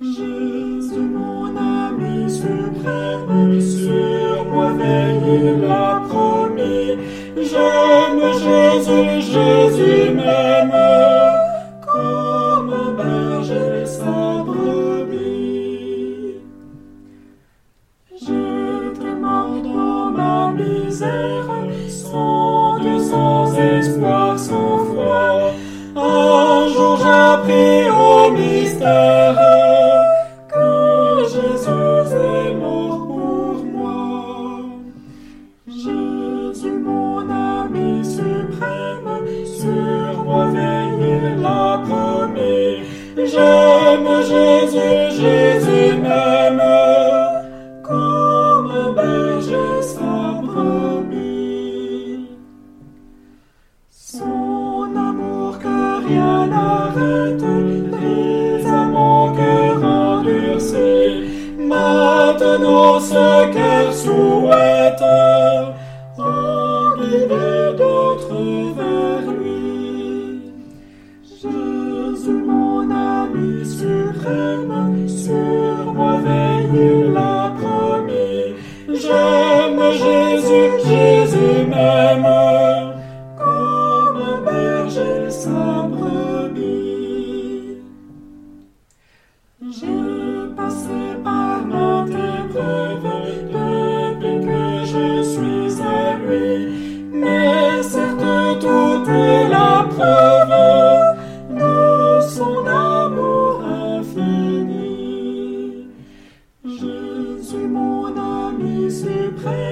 Jésus, mon ami suprême, Jésus, Jésus m'aime, comme un berger sa brebis. J'étais mort dans ma misère, sans Dieu, sans espoir, sans foi. Un jour j'appris au mystère Jésus, Jésus m'aime, comme un berger sa brebis. Son amour que rien n'arrête, brise mon cœur endurci. Maintenant ce cœur souhaite Jésus, Jésus m'aime, comme un berger sa brebis. J'ai passé par maintes épreuves depuis que je suis à lui, mais certes tout est la preuve de son amour infini. Jésus, mon ami suprême,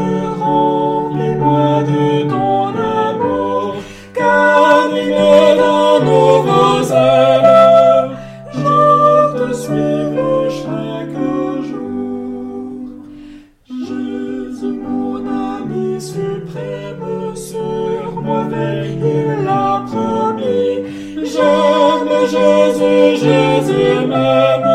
mauvais, il l'a promis. J'aime Jésus, Jésus m'aime.